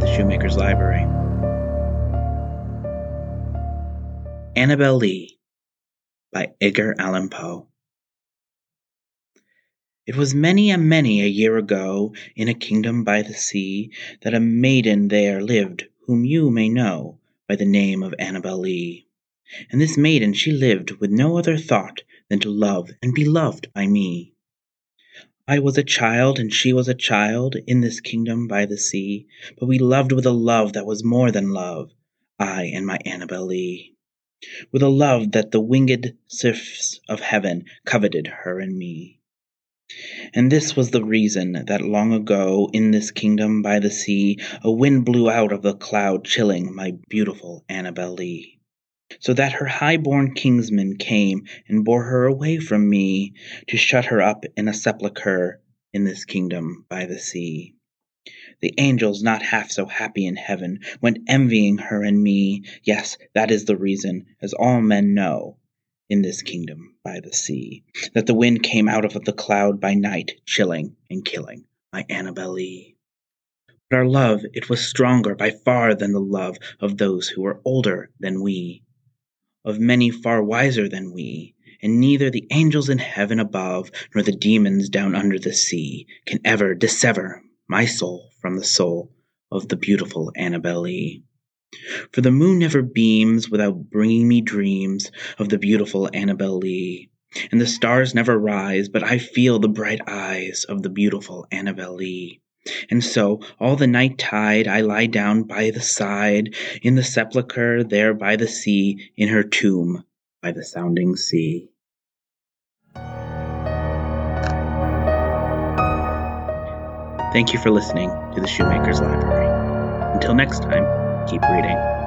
Shoemaker's Library. Annabel Lee by Edgar Allan Poe. It was many and many a year ago, in a kingdom by the sea, that a maiden there lived whom you may know by the name of Annabel Lee. And this maiden she lived with no other thought than to love and be loved by me. I was a child and she was a child in this kingdom by the sea, but we loved with a love that was more than love, I and my Annabel Lee. With a love that the winged seraphs of heaven coveted her and me. And this was the reason that long ago in this kingdom by the sea a wind blew out of the cloud chilling my beautiful Annabel Lee so that her high-born kinsmen came and bore her away from me to shut her up in a sepulchre in this kingdom by the sea. The angels, not half so happy in heaven, went envying her and me. Yes, that is the reason, as all men know, in this kingdom by the sea, that the wind came out of the cloud by night, chilling and killing my Annabel Lee. But our love, it was stronger by far than the love of those who were older than we of many far wiser than we, and neither the angels in heaven above nor the demons down under the sea can ever dissever my soul from the soul of the beautiful Annabel Lee. For the moon never beams without bringing me dreams of the beautiful Annabel Lee, and the stars never rise but I feel the bright eyes of the beautiful Annabel Lee. And so all the night tide I lie down by the side, In the sepulchre there by the sea, In her tomb by the sounding sea. Thank you for listening to the Shoemaker's Library. Until next time, keep reading.